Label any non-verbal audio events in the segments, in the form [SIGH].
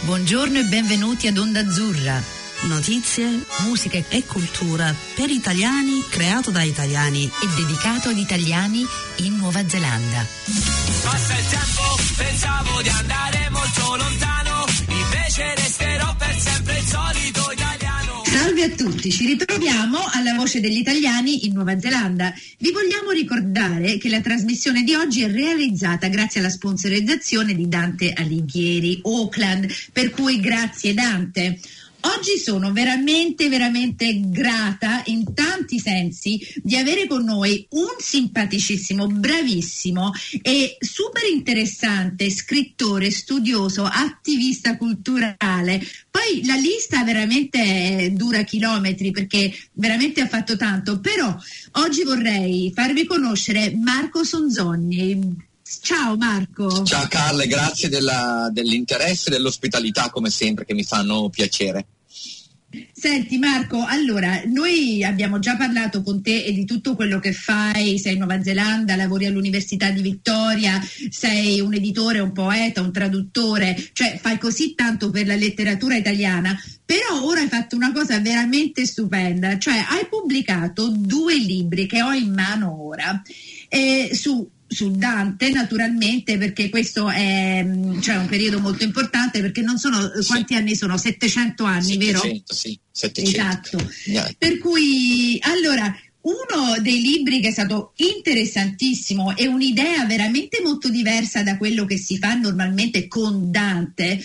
Buongiorno e benvenuti ad Onda Azzurra. Notizie, musica e cultura per italiani, creato da italiani e dedicato ad italiani in Nuova Zelanda. Passa il tempo, pensavo di andare molto lontano, invece resterò per sempre il solito italiano. Salve a tutti, ci ritroviamo alla voce degli italiani in Nuova Zelanda. Vi vogliamo ricordare che la trasmissione di oggi è realizzata grazie alla sponsorizzazione di Dante Alighieri, Auckland, per cui grazie Dante. Oggi sono veramente, veramente grata in tanti sensi di avere con noi un simpaticissimo, bravissimo e super interessante scrittore, studioso, attivista culturale. Poi la lista veramente dura chilometri perché veramente ha fatto tanto, però oggi vorrei farvi conoscere Marco Sonzogni. Ciao Marco. Ciao Carle, grazie della, dell'interesse e dell'ospitalità come sempre che mi fanno piacere. Senti Marco, allora noi abbiamo già parlato con te e di tutto quello che fai, sei in Nuova Zelanda, lavori all'Università di Vittoria, sei un editore, un poeta, un traduttore, cioè fai così tanto per la letteratura italiana, però ora hai fatto una cosa veramente stupenda, cioè hai pubblicato due libri che ho in mano ora eh, su su Dante naturalmente perché questo è cioè, un periodo molto importante perché non sono sì. quanti anni sono 700 anni 700, vero? Sì, 700. Esatto. Yeah. Per cui allora uno dei libri che è stato interessantissimo e un'idea veramente molto diversa da quello che si fa normalmente con Dante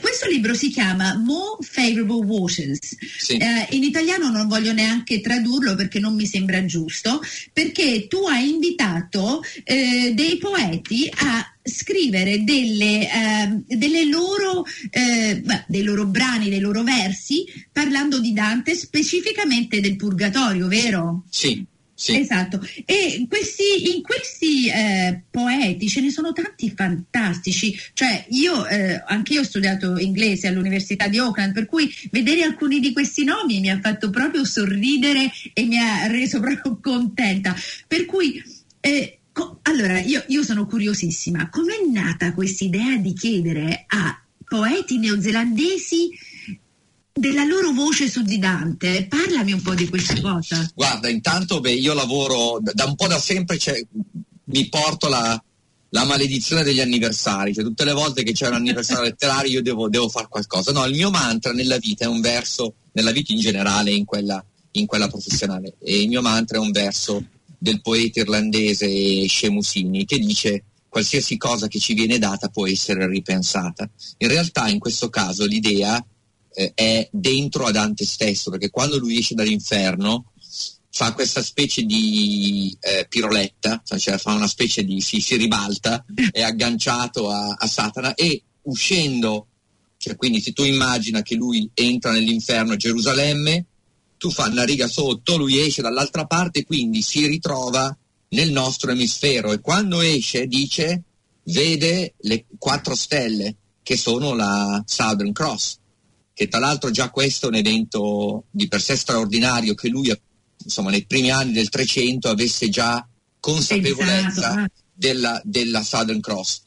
questo libro si chiama More Favorable Waters. Sì. Eh, in italiano non voglio neanche tradurlo perché non mi sembra giusto, perché tu hai invitato eh, dei poeti a scrivere delle, eh, delle loro, eh, dei loro brani, dei loro versi, parlando di Dante, specificamente del Purgatorio, vero? Sì. Sì. Esatto, e questi, in questi eh, poeti ce ne sono tanti fantastici, cioè io eh, anche io ho studiato inglese all'Università di Auckland, per cui vedere alcuni di questi nomi mi ha fatto proprio sorridere e mi ha reso [LAUGHS] proprio contenta. Per cui eh, co- allora io, io sono curiosissima, com'è nata questa idea di chiedere a poeti neozelandesi della loro voce su di Dante. Parlami un po' di questa cosa. Guarda, intanto beh, io lavoro da un po' da sempre, cioè, mi porto la, la, maledizione degli anniversari, cioè tutte le volte che c'è un anniversario [LAUGHS] letterario io devo, devo fare qualcosa. No, il mio mantra nella vita è un verso, nella vita in generale, in quella, in quella professionale, e il mio mantra è un verso del poeta irlandese Shemusini che dice qualsiasi cosa che ci viene data può essere ripensata. In realtà in questo caso l'idea eh, è dentro a Dante stesso, perché quando lui esce dall'inferno fa questa specie di eh, piroletta, cioè fa una specie di, si, si ribalta, è agganciato a, a Satana e uscendo, cioè quindi se tu immagina che lui entra nell'inferno a Gerusalemme, tu fai una riga sotto, lui esce dall'altra parte, quindi si ritrova nel nostro emisfero. E quando esce dice vede le quattro stelle che sono la Southern Cross che tra l'altro già questo è un evento di per sé straordinario che lui insomma nei primi anni del 300 avesse già consapevolezza esatto. della, della, Southern Cross.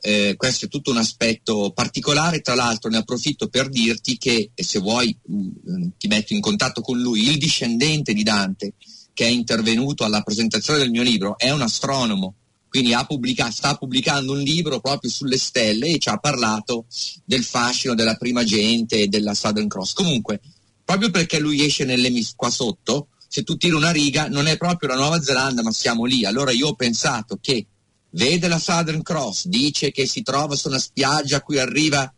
Eh, questo è tutto un aspetto particolare, tra l'altro ne approfitto per dirti che se vuoi mh, mm, ti metto in contatto con lui, il discendente di Dante che è intervenuto alla presentazione del mio libro è un astronomo quindi pubblicato, sta pubblicando un libro proprio sulle stelle e ci ha parlato del fascino della prima gente e della Southern Cross. Comunque, proprio perché lui esce nell'emis qua sotto, se tu tiri una riga non è proprio la Nuova Zelanda, ma siamo lì. Allora io ho pensato che vede la Southern Cross, dice che si trova su una spiaggia a cui arriva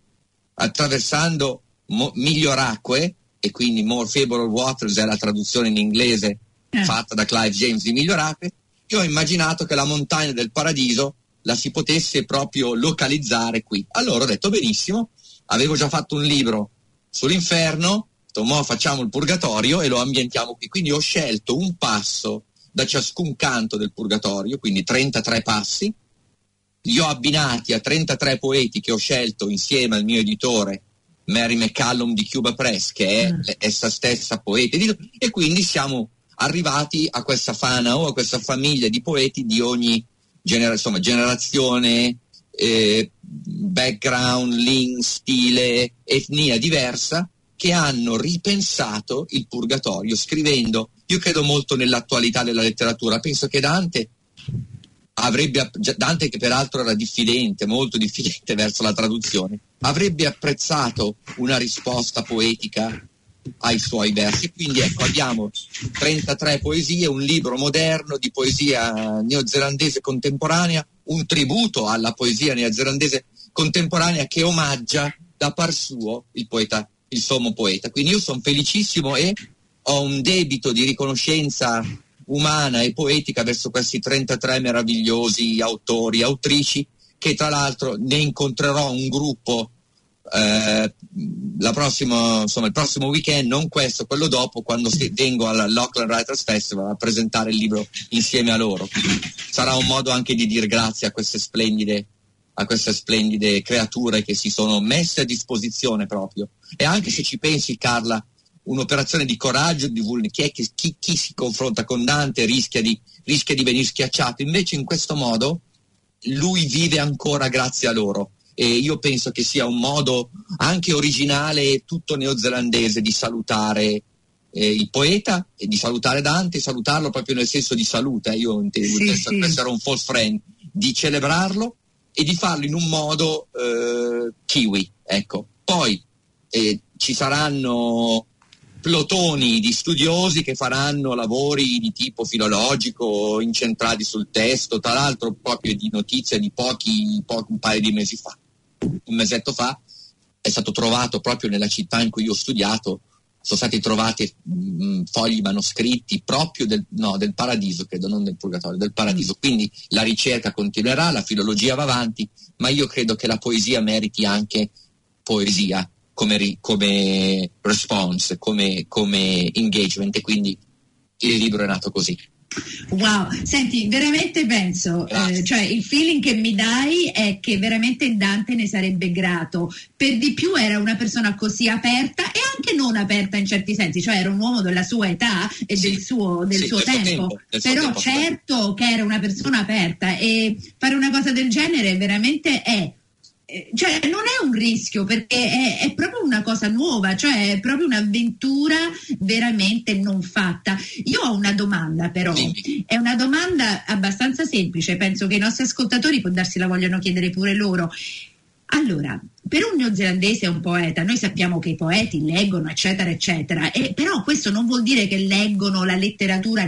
attraversando mo- miglior acque, e quindi More Favorable Waters è la traduzione in inglese eh. fatta da Clive James di miglior acque, io ho immaginato che la montagna del paradiso la si potesse proprio localizzare qui. Allora ho detto benissimo, avevo già fatto un libro sull'inferno, mo facciamo il purgatorio e lo ambientiamo qui. Quindi ho scelto un passo da ciascun canto del purgatorio, quindi 33 passi, li ho abbinati a 33 poeti che ho scelto insieme al mio editore Mary McCallum di Cuba Press, che è mm. essa stessa poeta, e quindi siamo arrivati a questa fana o a questa famiglia di poeti di ogni genera- insomma, generazione eh, background, link, stile, etnia diversa, che hanno ripensato il purgatorio scrivendo, io credo molto nell'attualità della letteratura, penso che Dante avrebbe, Dante che peraltro era diffidente, molto diffidente [LAUGHS] verso la traduzione, avrebbe apprezzato una risposta poetica ai suoi versi. Quindi ecco, abbiamo 33 poesie, un libro moderno di poesia neozelandese contemporanea, un tributo alla poesia neozelandese contemporanea che omaggia da par suo il poeta, il sommo poeta. Quindi io sono felicissimo e ho un debito di riconoscenza umana e poetica verso questi 33 meravigliosi autori, autrici, che tra l'altro ne incontrerò un gruppo eh, prossima, insomma, il prossimo weekend, non questo, quello dopo, quando vengo all'Auckland Writers Festival a presentare il libro insieme a loro. Sarà un modo anche di dire grazie a queste splendide, a queste splendide creature che si sono messe a disposizione proprio. E anche se ci pensi, Carla, un'operazione di coraggio, di vul- chi, chi, chi, chi, si confronta con Dante rischia di, rischia di venire schiacciato, invece in questo modo lui vive ancora grazie a loro e io penso che sia un modo anche originale e tutto neozelandese di salutare eh, il poeta e di salutare Dante, salutarlo proprio nel senso di salute, eh, io intendo sì, essere, sì. essere un false friend, di celebrarlo e di farlo in un modo eh, kiwi, ecco. Poi eh, ci saranno plotoni di studiosi che faranno lavori di tipo filologico incentrati sul testo, tra l'altro proprio di notizia di pochi, pochi un paio di mesi fa un mesetto fa è stato trovato proprio nella città in cui io ho studiato, sono stati trovati mh, mm, fogli manoscritti proprio del, no, del, paradiso, credo, non del purgatorio, del paradiso. Quindi la ricerca continuerà, la filologia va avanti, ma io credo che la poesia meriti anche poesia come, come response, come, come engagement e quindi il libro è nato così. Wow, senti, veramente penso, eh, cioè il feeling che mi dai è che veramente Dante ne sarebbe grato. Per di più era una persona così aperta e anche non aperta in certi sensi, cioè era un uomo della sua età e sì, del suo, del sì, suo tempo. tempo del Però tempo, certo che era una persona aperta e fare una cosa del genere veramente è cioè non è un rischio perché è, è, proprio una cosa nuova, cioè è proprio un'avventura veramente non fatta. Io ho una domanda però, è una domanda abbastanza semplice, penso che i nostri ascoltatori può darsi la vogliono chiedere pure loro. Allora, per un neozelandese è un poeta, noi sappiamo che i poeti leggono, eccetera, eccetera, e, però questo non vuol dire che leggono la letteratura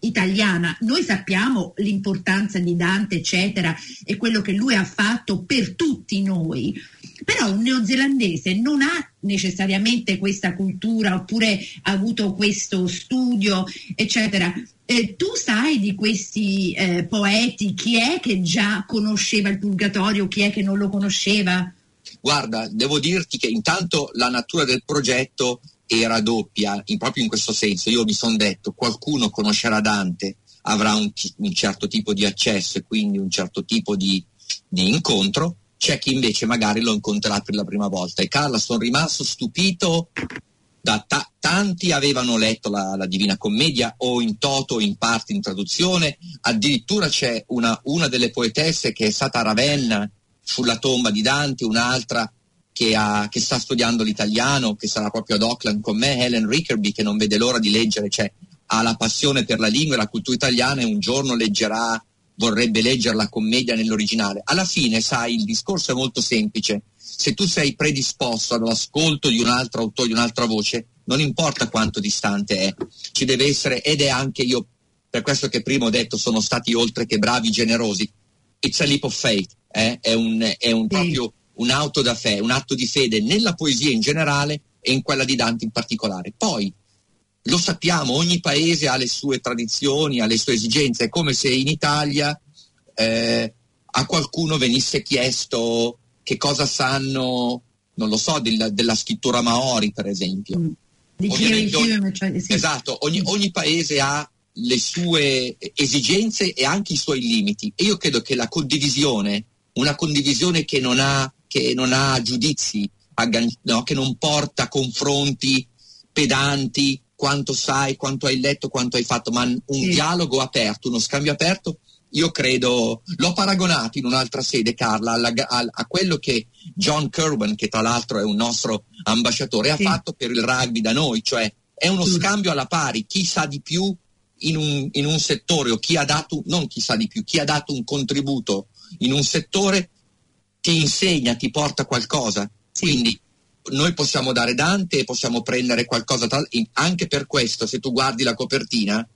italiana. Noi sappiamo l'importanza di Dante, eccetera, e quello che lui ha fatto per tutti noi. Però un neozelandese non ha necessariamente questa cultura oppure ha avuto questo studio, eccetera. Eh, tu sai di questi eh, poeti, chi è che già conosceva il purgatorio, chi è che non lo conosceva? Guarda, devo dirti che intanto la natura del progetto era doppia, in, proprio in questo senso. Io mi sono detto, qualcuno conoscerà Dante, avrà un, un, certo tipo di accesso e quindi un certo tipo di, di incontro, c'è chi invece magari lo incontrerà per la prima volta. E Carla, sono rimasto stupito ta- tanti avevano letto la, la, Divina Commedia o in toto o in parte in traduzione, addirittura c'è una, una, delle poetesse che è stata a Ravenna sulla tomba di Dante, un'altra che, ha, che, sta studiando l'italiano, che sarà proprio ad Auckland con me, Helen Rickerby, che non vede l'ora di leggere, cioè ha la passione per la lingua e la cultura italiana e un giorno leggerà, vorrebbe leggere la commedia nell'originale. Alla fine, sai, il discorso è molto semplice se tu sei predisposto all'ascolto di un altro autore, di un'altra voce, non importa quanto distante è, ci deve essere, ed è anche io, per questo che prima ho detto, sono stati oltre che bravi, generosi. It's a leap of faith, eh? è, un, è un, proprio un auto da fede, un atto di fede nella poesia in generale e in quella di Dante in particolare. Poi, lo sappiamo, ogni paese ha le sue tradizioni, ha le sue esigenze, è come se in Italia eh, a qualcuno venisse chiesto che cosa sanno, non lo so, della, della scrittura maori, per esempio. Mm. Ogni, cioè, sì. Esatto, ogni, ogni paese ha le sue esigenze e anche i suoi limiti. E io credo che la condivisione, una condivisione che non ha, che non ha giudizi, no, che non porta confronti pedanti, quanto sai, quanto hai letto, quanto hai fatto, ma un sì. dialogo aperto, uno scambio aperto, io credo, l'ho paragonato in un'altra sede, Carla, alla, a, a, quello che John Kerwin, che tra l'altro è un nostro ambasciatore, sì. ha fatto per il rugby da noi, cioè è uno sì. scambio alla pari, chi sa di più in un, in un settore o chi ha dato, non chi sa di più, chi ha dato un contributo in un settore ti insegna, ti porta qualcosa. Sì. Quindi noi possiamo dare Dante e possiamo prendere qualcosa, tra, anche per questo, se tu guardi la copertina,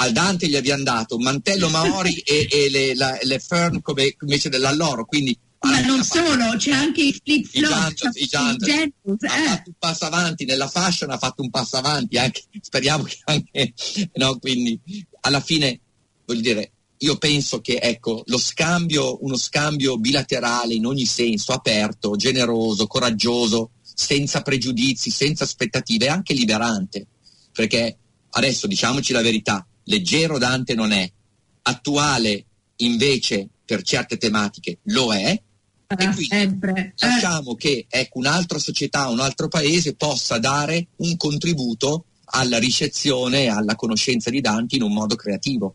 al Dante gli abbiamo dato mantello Maori e, e le, la, le, fern come invece dell'alloro, quindi ma non solo, c'è anche i flip flop. I Giantos, ha eh. fatto un passo avanti nella fashion, ha fatto un passo avanti, anche, speriamo che anche, no, quindi alla fine, voglio dire, io penso che ecco, lo scambio, uno scambio bilaterale in ogni senso, aperto, generoso, coraggioso, senza pregiudizi, senza aspettative, è anche liberante. Perché adesso diciamoci la verità, leggero Dante non è, attuale invece per certe tematiche lo è, e quindi sempre. lasciamo che ecco, un'altra società, un altro paese possa dare un contributo alla ricezione e alla conoscenza di Dante in un modo creativo.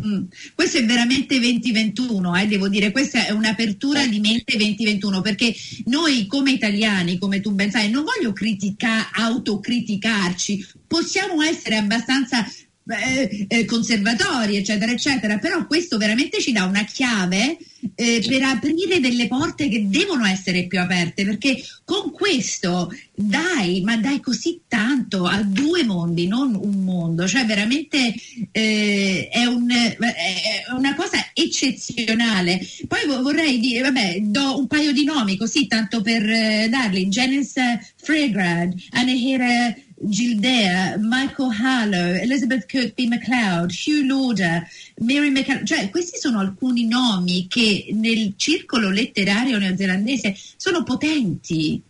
Mm. Questo è veramente 2021, eh, devo dire, questa è un'apertura di mente 2021 perché noi come italiani, come tu ben sai, non voglio critica, autocriticarci, possiamo essere abbastanza eh, eh, conservatori, eccetera, eccetera, però questo veramente ci dà una chiave eh, per aprire delle porte che devono essere più aperte, perché con questo dai, ma dai così tanto a due mondi, non un mondo, cioè veramente eh, è, un, è, una cosa eccezionale. Poi vorrei dire, vabbè, do un paio di nomi così, tanto per eh, darli, Janice Fregrad, Anahira Gildea, Michael Harlow, Elizabeth Kirkby MacLeod, Hugh Lauder, Mary McCann, cioè questi sono alcuni nomi che nel circolo letterario neozelandese sono potenti.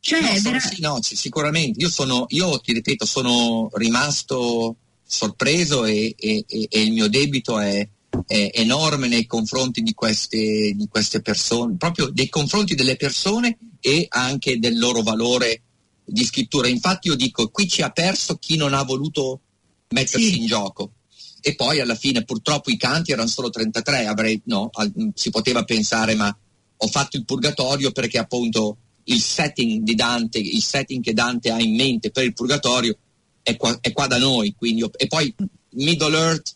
Cioè, no, vera... sì, no, sicuramente. Io sono, io ti ripeto, sono rimasto sorpreso e, e, e il mio debito è, è, enorme nei confronti di queste, di queste persone, proprio nei confronti delle persone e anche del loro valore di scrittura. Infatti io dico, qui ci ha perso chi non ha voluto mettersi sì. in gioco. E poi alla fine purtroppo i canti erano solo 33, avrei, no, si poteva pensare ma ho fatto il purgatorio perché appunto il setting di Dante, il setting che Dante ha in mente per il purgatorio è qua, è qua da noi. Quindi, e poi Middle Earth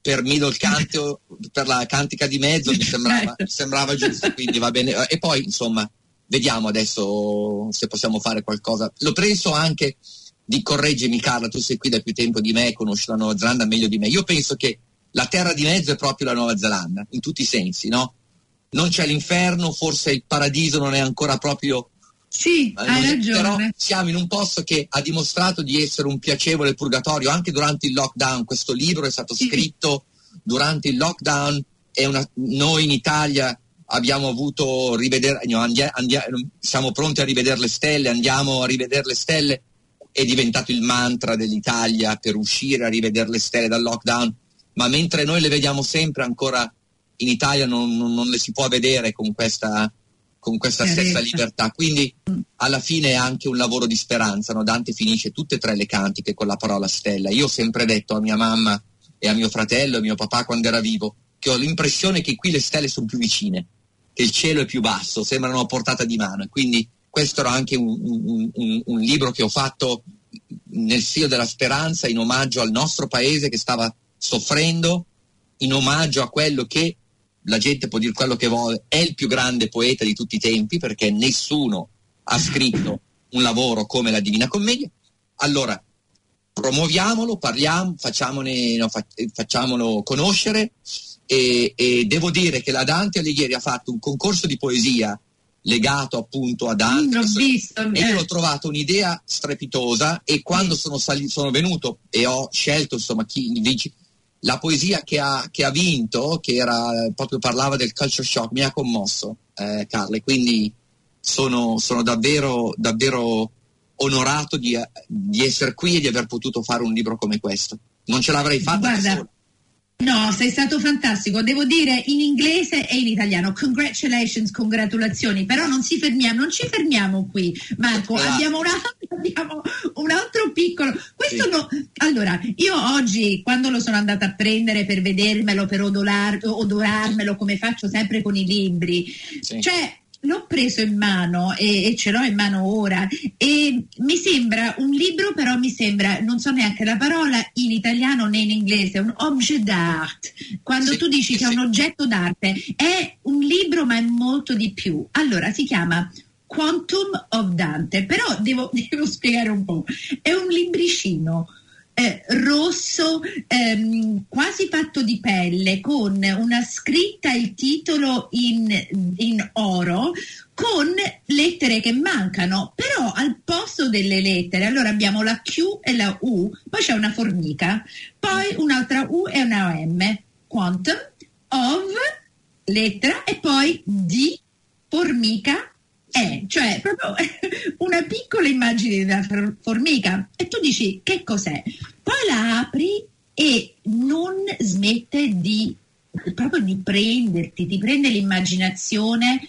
per Middle Canto, per la cantica di mezzo mi sembrava, mi [LAUGHS] sembrava giusto, quindi va bene. E poi insomma vediamo adesso se possiamo fare qualcosa. Lo penso anche di correggimi Carla, tu sei qui da più tempo di me, conosci la Nuova Zelanda meglio di me. Io penso che la terra di mezzo è proprio la Nuova Zelanda, in tutti i sensi, no? Non c'è l'inferno, forse il paradiso non è ancora proprio... Sì, eh, hai ragione. Però siamo in un posto che ha dimostrato di essere un piacevole purgatorio anche durante il lockdown. Questo libro è stato sì. scritto durante il lockdown. Una, noi in Italia abbiamo avuto rivedere, andia, andia, siamo pronti a rivedere le stelle, andiamo a rivedere le stelle, è diventato il mantra dell'Italia per uscire a rivedere le stelle dal lockdown, ma mentre noi le vediamo sempre ancora in Italia non, non, non le si può vedere con questa, con questa stessa libertà. Quindi alla fine è anche un lavoro di speranza. No? Dante finisce tutte e tre le cantiche con la parola stella. Io ho sempre detto a mia mamma e a mio fratello e a mio papà quando era vivo che ho l'impressione che qui le stelle sono più vicine il cielo è più basso, sembrano a portata di mano. Quindi questo era anche un, un, un, un libro che ho fatto nel filo della speranza in omaggio al nostro paese che stava soffrendo, in omaggio a quello che la gente può dire quello che vuole, è il più grande poeta di tutti i tempi perché nessuno ha scritto un lavoro come la Divina Commedia. Allora, promuoviamolo, parliamo, facciamone, no, facciamolo conoscere e, e, devo dire che la Dante Alighieri ha fatto un concorso di poesia legato appunto a Dante. Mm, visto, e io ho trovato un'idea strepitosa e quando sono, sali, sono venuto e ho scelto insomma chi vince la poesia che ha, che ha, vinto che era proprio parlava del culture shock mi ha commosso eh, Carla e quindi sono, sono davvero davvero onorato di, di, essere qui e di aver potuto fare un libro come questo. Non ce l'avrei fatta Guarda, No, sei stato fantastico, devo dire in inglese e in italiano. Congratulations, congratulazioni, però non, si fermiamo, non ci fermiamo qui, Marco, Ah. abbiamo, una- [LAUGHS] abbiamo un altro piccolo. Questo Sì. no- allora, io oggi quando lo sono andata a prendere per vedermelo, per odorar- odorarmelo, come faccio sempre con i libri, Sì. cioè l'ho preso in mano e, e ce l'ho in mano ora. E mi sembra un libro però mi sembra non so neanche la parola in italiano né in inglese un objet d'art. Quando Sì, tu dici sì, che è un oggetto d'arte è un libro ma è molto di più. Allora si chiama Quantum of Dante però devo, [LAUGHS] devo spiegare un po' è un libricino rosso, ehm, quasi fatto di pelle, con una scritta, il titolo in, in oro, con lettere che mancano, però al posto delle lettere, allora abbiamo la Q e la U, poi c'è una formica, poi un'altra U e una M, quantum of lettera e poi di formica è, cioè proprio [LAUGHS] una piccola immagine for- formica e tu dici che cos'è? Poi la apri e non smette di proprio di prenderti, ti prende l'immaginazione,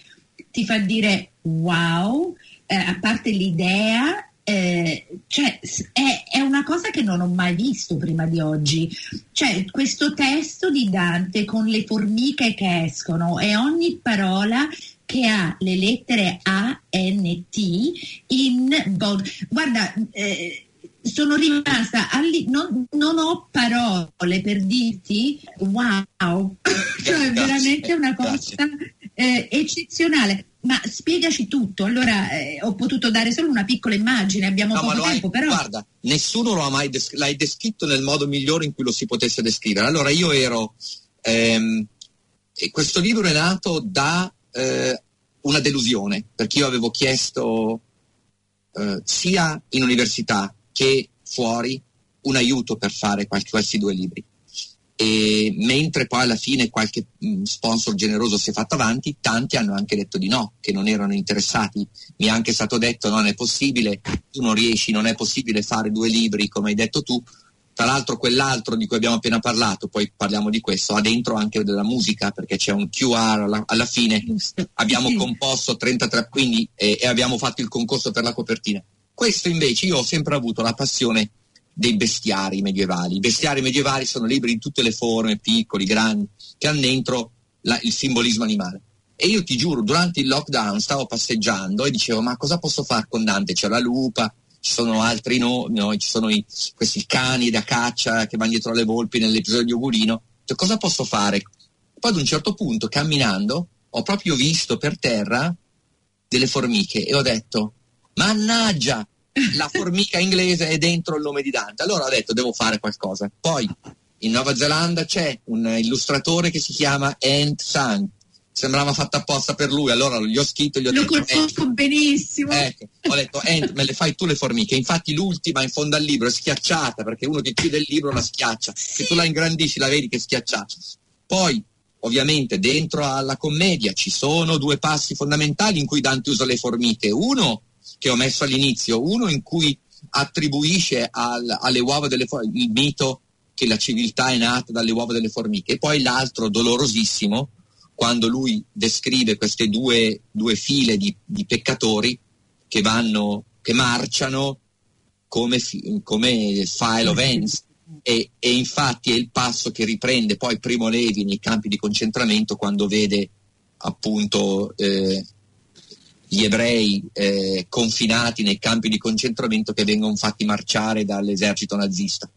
ti fa dire wow, eh, a parte l'idea, eh, cioè è, è una cosa che non ho mai visto prima di oggi. Cioè questo testo di Dante con le formiche che escono e ogni parola che ha le lettere A, N, T in bold. Guarda, eh, sono rimasta, alli- non, non ho parole per dirti wow, [LAUGHS] cioè è veramente una cosa eh, eccezionale. Ma spiegaci tutto, allora eh, ho potuto dare solo una piccola immagine, abbiamo No, poco lo hai- tempo, però guarda, nessuno lo ha mai des- l'hai descritto nel modo migliore in cui lo si potesse descrivere. Allora io ero, ehm, e questo libro è nato da eh, una delusione, perché io avevo chiesto eh, sia in università che fuori un aiuto per fare questi due libri. E mentre poi alla fine qualche mh, sponsor generoso si è fatto avanti, tanti hanno anche detto di no, che non erano interessati. Mi è anche stato detto non è possibile, tu non riesci, non è possibile fare due libri come hai detto tu. Tra l'altro quell'altro di cui abbiamo appena parlato, poi parliamo di questo, ha dentro anche della musica perché c'è un QR alla, alla fine [LAUGHS] abbiamo composto 33 quindi e, e abbiamo fatto il concorso per la copertina. Questo invece io ho sempre avuto la passione dei bestiari medievali. I bestiari medievali sono libri in tutte le forme, piccoli, grandi, che hanno dentro la- il simbolismo animale. E io ti giuro, durante il lockdown stavo passeggiando e dicevo, ma cosa posso fare con Dante? C'è la lupa, ci sono altri no, no, ci sono i- questi cani da caccia che vanno dietro alle volpi nell'episodio di Ugolino. Cioè, cosa posso fare? Poi ad un certo punto, camminando, ho proprio visto per terra delle formiche e ho detto, mannaggia, la formica inglese è dentro il nome di Dante. Allora ho detto, devo fare qualcosa. Poi in Nuova Zelanda c'è un illustratore che si chiama Ant Sang. Sembrava fatta apposta per lui, allora gli ho scritto e gli ho Lo detto, "Ant, conosco benissimo. Ecco, ho detto, Ant, me le fai tu le formiche. Infatti l'ultima in fondo al libro è schiacciata, perché uno che chiude il libro la schiaccia. Se tu la ingrandisci la vedi che è schiacciata. Poi, ovviamente, dentro alla commedia ci sono due passi fondamentali in cui Dante usa le formiche. Uno, che ho messo all'inizio, uno in cui attribuisce al- alle uova delle formiche il mito che la civiltà è nata dalle uova delle formiche. E poi l'altro, dolorosissimo, quando lui descrive queste due, due file di, di peccatori che vanno, che marciano come, come file of ants. E, e infatti è il passo che riprende poi Primo Levi nei campi di concentramento quando vede appunto eh, gli ebrei eh, confinati nei campi di concentramento che vengono fatti marciare dall'esercito nazista.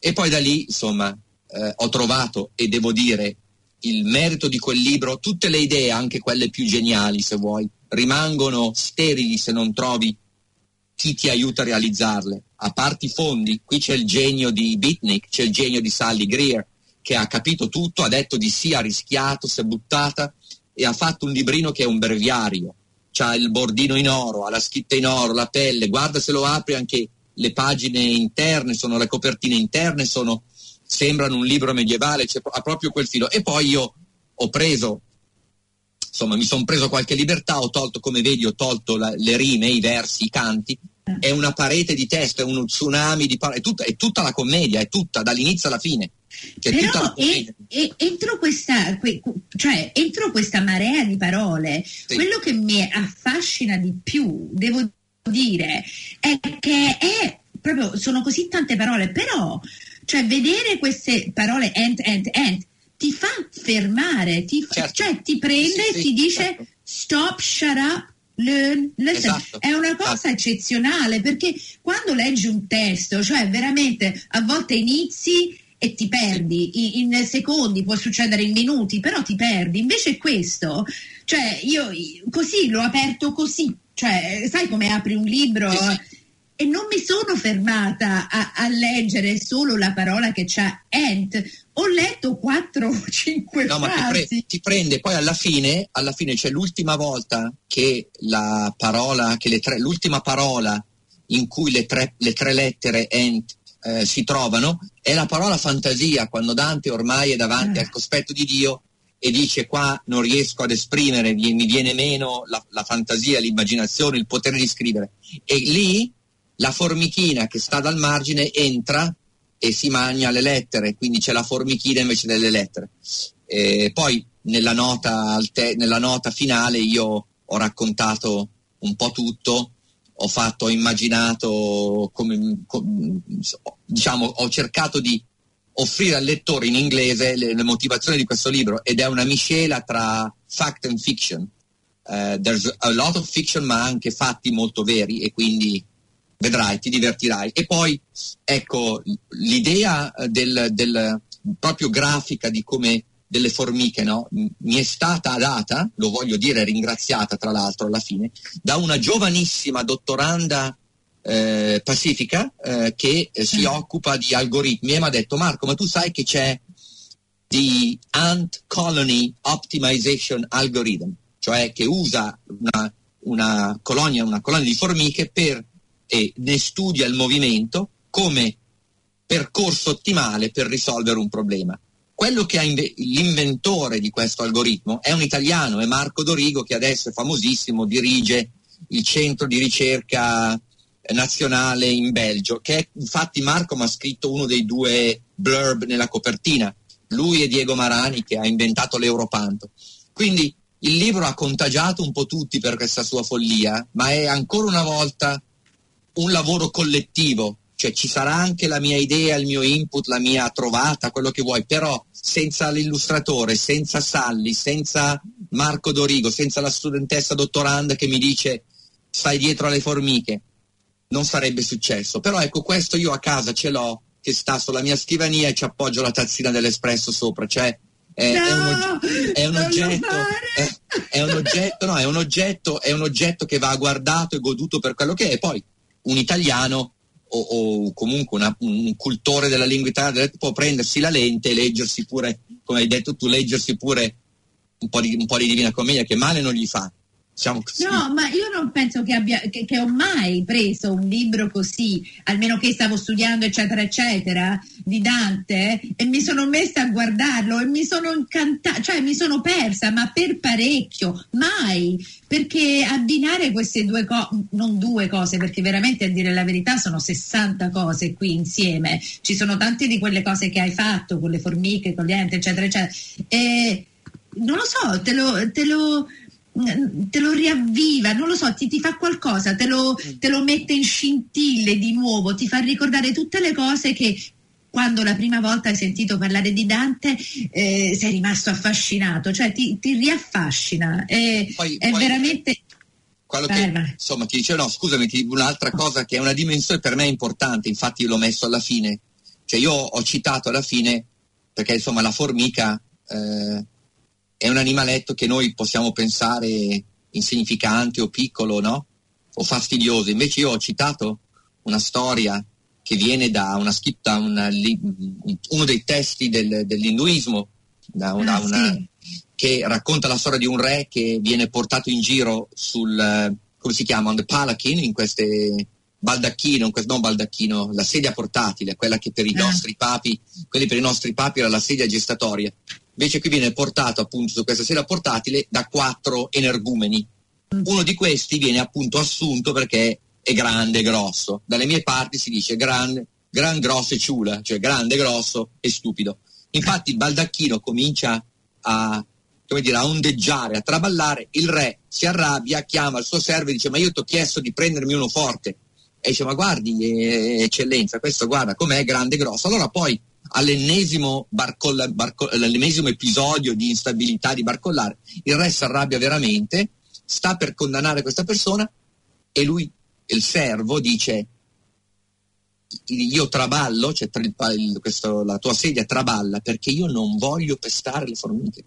E poi da lì, insomma, eh, ho trovato, e devo dire, il merito di quel libro, tutte le idee, anche quelle più geniali, se vuoi, rimangono sterili se non trovi chi ti aiuta a realizzarle. A parte i fondi, qui c'è il genio di Bitnick, c'è il genio di Sally Greer, che ha capito tutto, ha detto di sì, ha rischiato, si è buttata e ha fatto un librino che è un breviario. C'ha il bordino in oro, ha la scritta in oro, la pelle, guarda se lo apri anche le pagine interne, sono le copertine interne, sono, sembrano un libro medievale, c'è, ha proprio quel filo. E poi io ho preso, insomma, mi sono preso qualche libertà, ho tolto, come vedi, ho tolto la- le rime, i versi, i canti, è una parete di testo, è uno tsunami di parole, è tutta, è tutta la commedia, è tutta dall'inizio alla fine. Cioè, Però e- e- entro, questa, que- cioè, entro questa marea di parole, Sì. quello che mi affascina di più, devo dire, è che è proprio, sono così tante parole, però cioè, vedere queste parole end, end, end ti fa fermare, ti, Certo. cioè, ti prende Sì, e ti dice certo. stop, shut up. Learn, listen. Esatto. È una cosa Esatto. eccezionale perché quando leggi un testo, cioè veramente a volte inizi e ti perdi in, in secondi, può succedere in minuti, però ti perdi. Invece questo, cioè io così l'ho aperto così, cioè sai come apri un libro sì. E non mi sono fermata a, a leggere solo la parola che c'ha ent, ho letto quattro o cinque No, ma ti, frasi. pre- ti prende poi alla fine, alla fine c'è l'ultima volta che la parola, che le tre, l'ultima parola in cui le tre, le tre lettere ent eh, si trovano è la parola fantasia, quando Dante ormai è davanti Ah. al cospetto di Dio e dice qua non riesco ad esprimere, mi mi viene meno la, la fantasia, l'immaginazione, il potere di scrivere. E lì la formichina che sta dal margine entra e si mangia le lettere, quindi c'è la formichina invece delle lettere. E poi nella nota, nella nota finale io ho raccontato un po' tutto, ho fatto, ho immaginato, come, com- diciamo, ho cercato di offrire al lettore in inglese le, le motivazioni di questo libro ed è una miscela tra fact and fiction. Eh, there's a lot of fiction ma anche fatti molto veri e quindi vedrai, ti divertirai. E poi, ecco, l'idea eh, del, del- proprio grafica di come delle formiche, no? Mi è stata data, lo voglio dire, ringraziata tra l'altro alla fine, da una giovanissima dottoranda eh, pacifica eh, che eh, si occupa di algoritmi e mi ha detto Marco, ma tu sai che c'è di Ant Colony Optimization Algorithm, cioè che usa una, una colonia, una colonia di formiche per, e ne studia il movimento come percorso ottimale per risolvere un problema. Quello che ha inve- l'inventore di questo algoritmo è un italiano, è Marco Dorigo, che adesso è famosissimo, dirige il centro di ricerca nazionale in Belgio, che è, infatti Marco mi ha scritto uno dei due blurb nella copertina, lui e Diego Marani che ha inventato l'Europanto. Quindi il libro ha contagiato un po' tutti per questa sua follia, ma è ancora una volta un lavoro collettivo, cioè ci sarà anche la mia idea, il mio input, la mia trovata, quello che vuoi, però senza l'illustratore, senza Salli, senza Marco Dorigo, senza la studentessa dottoranda che mi dice stai dietro alle formiche, non sarebbe successo. Però ecco, questo io a casa ce l'ho, che sta sulla mia scrivania e ci appoggio la tazzina dell'espresso sopra, cioè è, è un, No, è un non lo oggetto, è, è un oggetto, no, è un oggetto, è un oggetto che va guardato e goduto per quello che è. Poi un italiano o, o comunque una- un cultore della lingua italiana può prendersi la lente e leggersi pure, come hai detto tu, leggersi pure un po' di, un po' di Divina Commedia, che male non gli fa. Diciamo così. No, ma io non penso che, abbia, che, che ho mai preso un libro così, almeno che stavo studiando, eccetera, eccetera, di Dante, e mi sono messa a guardarlo e mi sono incantata, cioè mi sono persa, ma per parecchio, mai, perché abbinare queste due cose, non due cose, perché veramente a dire la verità sono 60 cose qui insieme, ci sono tante di quelle cose che hai fatto con le formiche, con gli enti, eccetera, eccetera. E, non lo so, te lo, te lo, te lo riavviva, non lo so, ti, ti fa qualcosa, te lo, te lo mette in scintille di nuovo, ti fa ricordare tutte le cose che quando la prima volta hai sentito parlare di Dante eh, sei rimasto affascinato, cioè ti, ti riaffascina. È, Poi- è poi- veramente... quello che insomma ti dicevo no scusami ti un'altra cosa che è una dimensione per me importante infatti io l'ho messo alla fine cioè io ho citato alla fine perché insomma la formica eh, è un animaletto che noi possiamo pensare insignificante o piccolo no o fastidioso invece io ho citato una storia che viene da una scritta una uno dei testi del- dell'induismo da una, Ah, sì. che racconta la storia di un re che viene portato in giro sul, eh, come si chiama, on the palanquin, in queste baldacchino, non baldacchino, la sedia portatile, quella che per i Ah. nostri papi, quelli per i nostri papi era la sedia gestatoria. Invece qui viene portato appunto su questa sedia portatile da quattro energumeni. Uno di questi viene appunto assunto perché è grande, grosso. Dalle mie parti si dice grande, gran, grosso e ciula, cioè grande, grosso e stupido. Infatti il baldacchino comincia a, come dire, a ondeggiare, a traballare, il re si arrabbia, chiama il suo servo e dice ma io ti ho chiesto di prendermi uno forte. E dice ma guardi eh, eccellenza, questo guarda com'è grande, grosso. Allora poi all'ennesimo, barcolla, barco, all'ennesimo episodio di instabilità di barcollare, il re si arrabbia veramente, sta per condannare questa persona e lui, il servo, dice io traballo, cioè questo, la tua sedia traballa perché io non voglio pestare le formiche.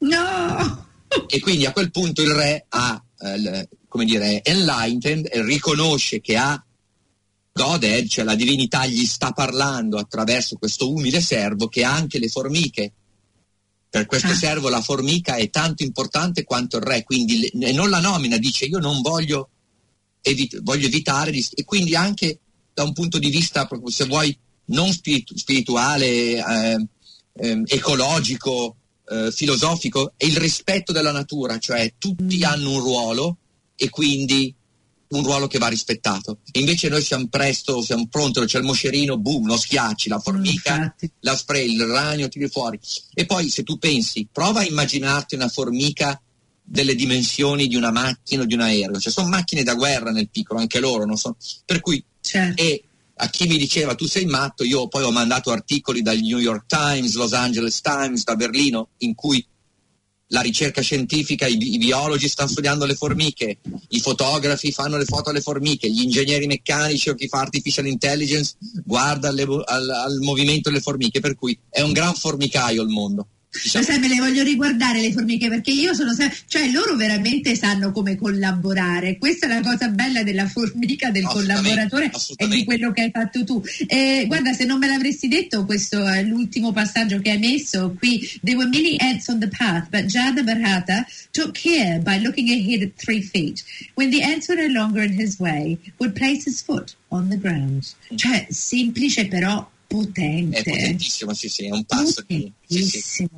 No! E quindi a quel punto il re ha, eh, come dire, enlightened, riconosce che ha Godhead, cioè la divinità, gli sta parlando attraverso questo umile servo che ha anche le formiche. Per questo ah. servo la formica è tanto importante quanto il re, quindi le, non la nomina, dice io non voglio, evit- voglio evitare, di, e quindi anche da un punto di vista, se vuoi, non spiritu- spirituale, eh, eh, ecologico, eh, filosofico, è il rispetto della natura, cioè tutti mm. hanno un ruolo e quindi un ruolo che va rispettato. Invece noi siamo presto, siamo pronti, c'è il moscerino, boom, lo schiacci, la formica, mm, la spray, il ragno, tiri fuori. E poi se tu pensi, prova a immaginarti una formica delle dimensioni di una macchina o di un aereo, cioè sono macchine da guerra nel piccolo, anche loro, non so. Per cui, certo. e a chi mi diceva tu sei matto, io poi ho mandato articoli dal New York Times, Los Angeles Times, da Berlino, in cui la ricerca scientifica, i, i, biologi stanno studiando le formiche, i fotografi fanno le foto alle formiche, gli ingegneri meccanici o chi fa artificial intelligence guarda alle, al, al movimento delle formiche, per cui è un gran formicaio il mondo. Diciamo. Sai, me le voglio riguardare le formiche perché io sono sempre, cioè loro veramente sanno come collaborare. Questa è la cosa bella della formica, del collaboratore e di quello che hai fatto tu. Eh, guarda, se non me l'avresti detto, questo è l'ultimo passaggio che hai messo qui. There were many ants on the path, but Jada Barhata took care by looking ahead at three feet. When the ants were no longer in his way, would place his foot on the ground. Cioè, semplice però potente. È potentissimo, sì, sì, è un passo. Di, sì, sì.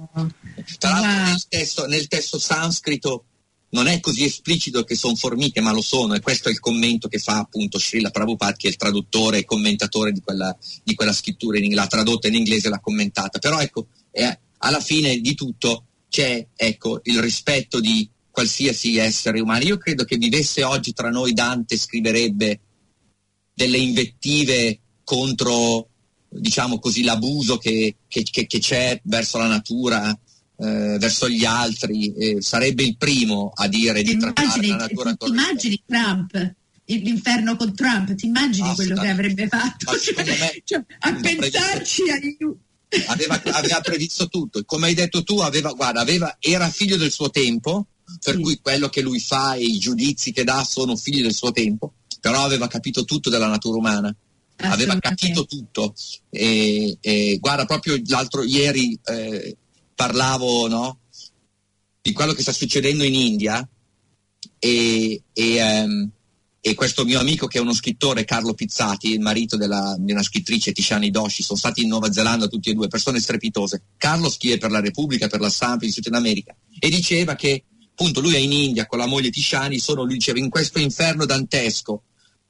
Tra l'altro nel, testo, nel testo sanscrito non è così esplicito che sono formiche, ma lo sono, e questo è il commento che fa appunto Srila Prabhupada, che è il traduttore e commentatore di quella, di quella scrittura, in, l'ha tradotta in inglese e l'ha commentata. Però ecco, è, alla fine di tutto c'è ecco, il rispetto di qualsiasi essere umano. Io credo che vivesse oggi tra noi Dante scriverebbe delle invettive contro diciamo così, l'abuso che, che, che, che c'è verso la natura, eh, verso gli altri, eh, sarebbe il primo a dire di trattare la natura Ti immagini Trump? L'inferno con Trump, ti immagini quello che avrebbe fatto? Cioè, me, [LAUGHS] cioè, a pensarci aiuto. Aveva, aveva, previsto tutto, come hai detto tu, aveva, guarda, aveva, era figlio del suo tempo, per sì. cui quello che lui fa e i giudizi che dà sono figli del suo tempo, però aveva capito tutto della natura umana aveva capito tutto. E, e, guarda, proprio l'altro ieri eh, parlavo no, di quello che sta succedendo in India e, e, um, e, questo mio amico che è uno scrittore, Carlo Pizzati, il marito della, di una scrittrice, Tishani Doshi, sono stati in Nuova Zelanda tutti e due, persone strepitose. Carlo scrive per la Repubblica, per la Stampa, in America e diceva che appunto lui è in India con la moglie Tishani, sono, lui diceva, in questo inferno dantesco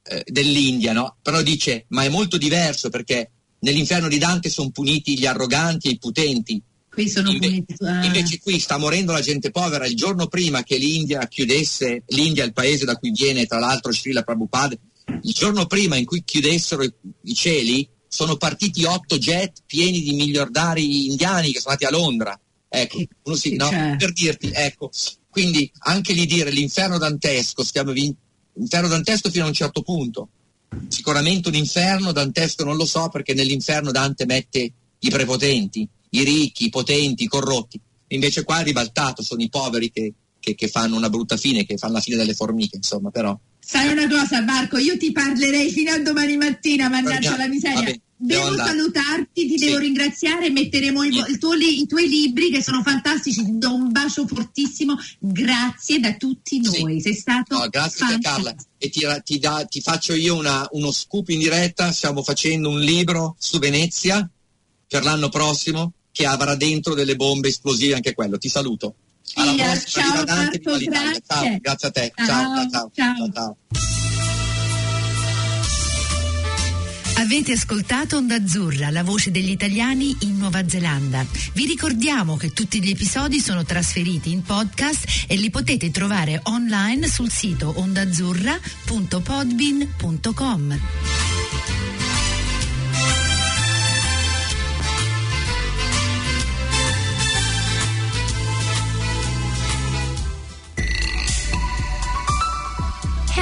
eh, dell'India, no? Però dice, ma è molto diverso perché nell'inferno di Dante sono puniti gli arroganti e i potenti. Qui sono Inve- puniti. Ah. Invece qui sta morendo la gente povera. Il giorno prima che l'India chiudesse, l'India è il paese da cui viene tra l'altro Srila Prabhupada, il giorno prima in cui chiudessero i, i cieli sono partiti otto jet pieni di miliardari indiani che sono andati a Londra. Ecco, uno si, no? per dirti, ecco, quindi anche lì dire l'inferno dantesco, stiamo vincendo inferno dantesco fino a un certo punto. Sicuramente un inferno dantesco non lo so perché nell'inferno Dante mette i prepotenti, i ricchi, i potenti, i corrotti. Invece qua è ribaltato, sono i poveri che, che, che fanno una brutta fine, che fanno la fine delle formiche, insomma, però. Sai una cosa, Marco, io ti parlerei fino a domani mattina, mannaggia la miseria. Vabbè, devo salutarti, ti sì. devo ringraziare, metteremo i, il tuo, i, tuoi libri che sono fantastici, ti do un bacio fortissimo, grazie da tutti noi, sì. sei stato no, Grazie a Carla e ti, ti, da, ti faccio io una, uno scoop in diretta, stiamo facendo un libro su Venezia per l'anno prossimo che avrà dentro delle bombe esplosive anche quello, ti saluto. Alla prossima, ciao, Marco, grazie. Ciao, grazie a te. ciao, ciao. ciao. ciao. ciao. Avete ascoltato Onda Azzurra, la voce degli italiani in Nuova Zelanda. Vi ricordiamo che tutti gli episodi sono trasferiti in podcast e li potete trovare online sul sito ondazzurra.podbin.com.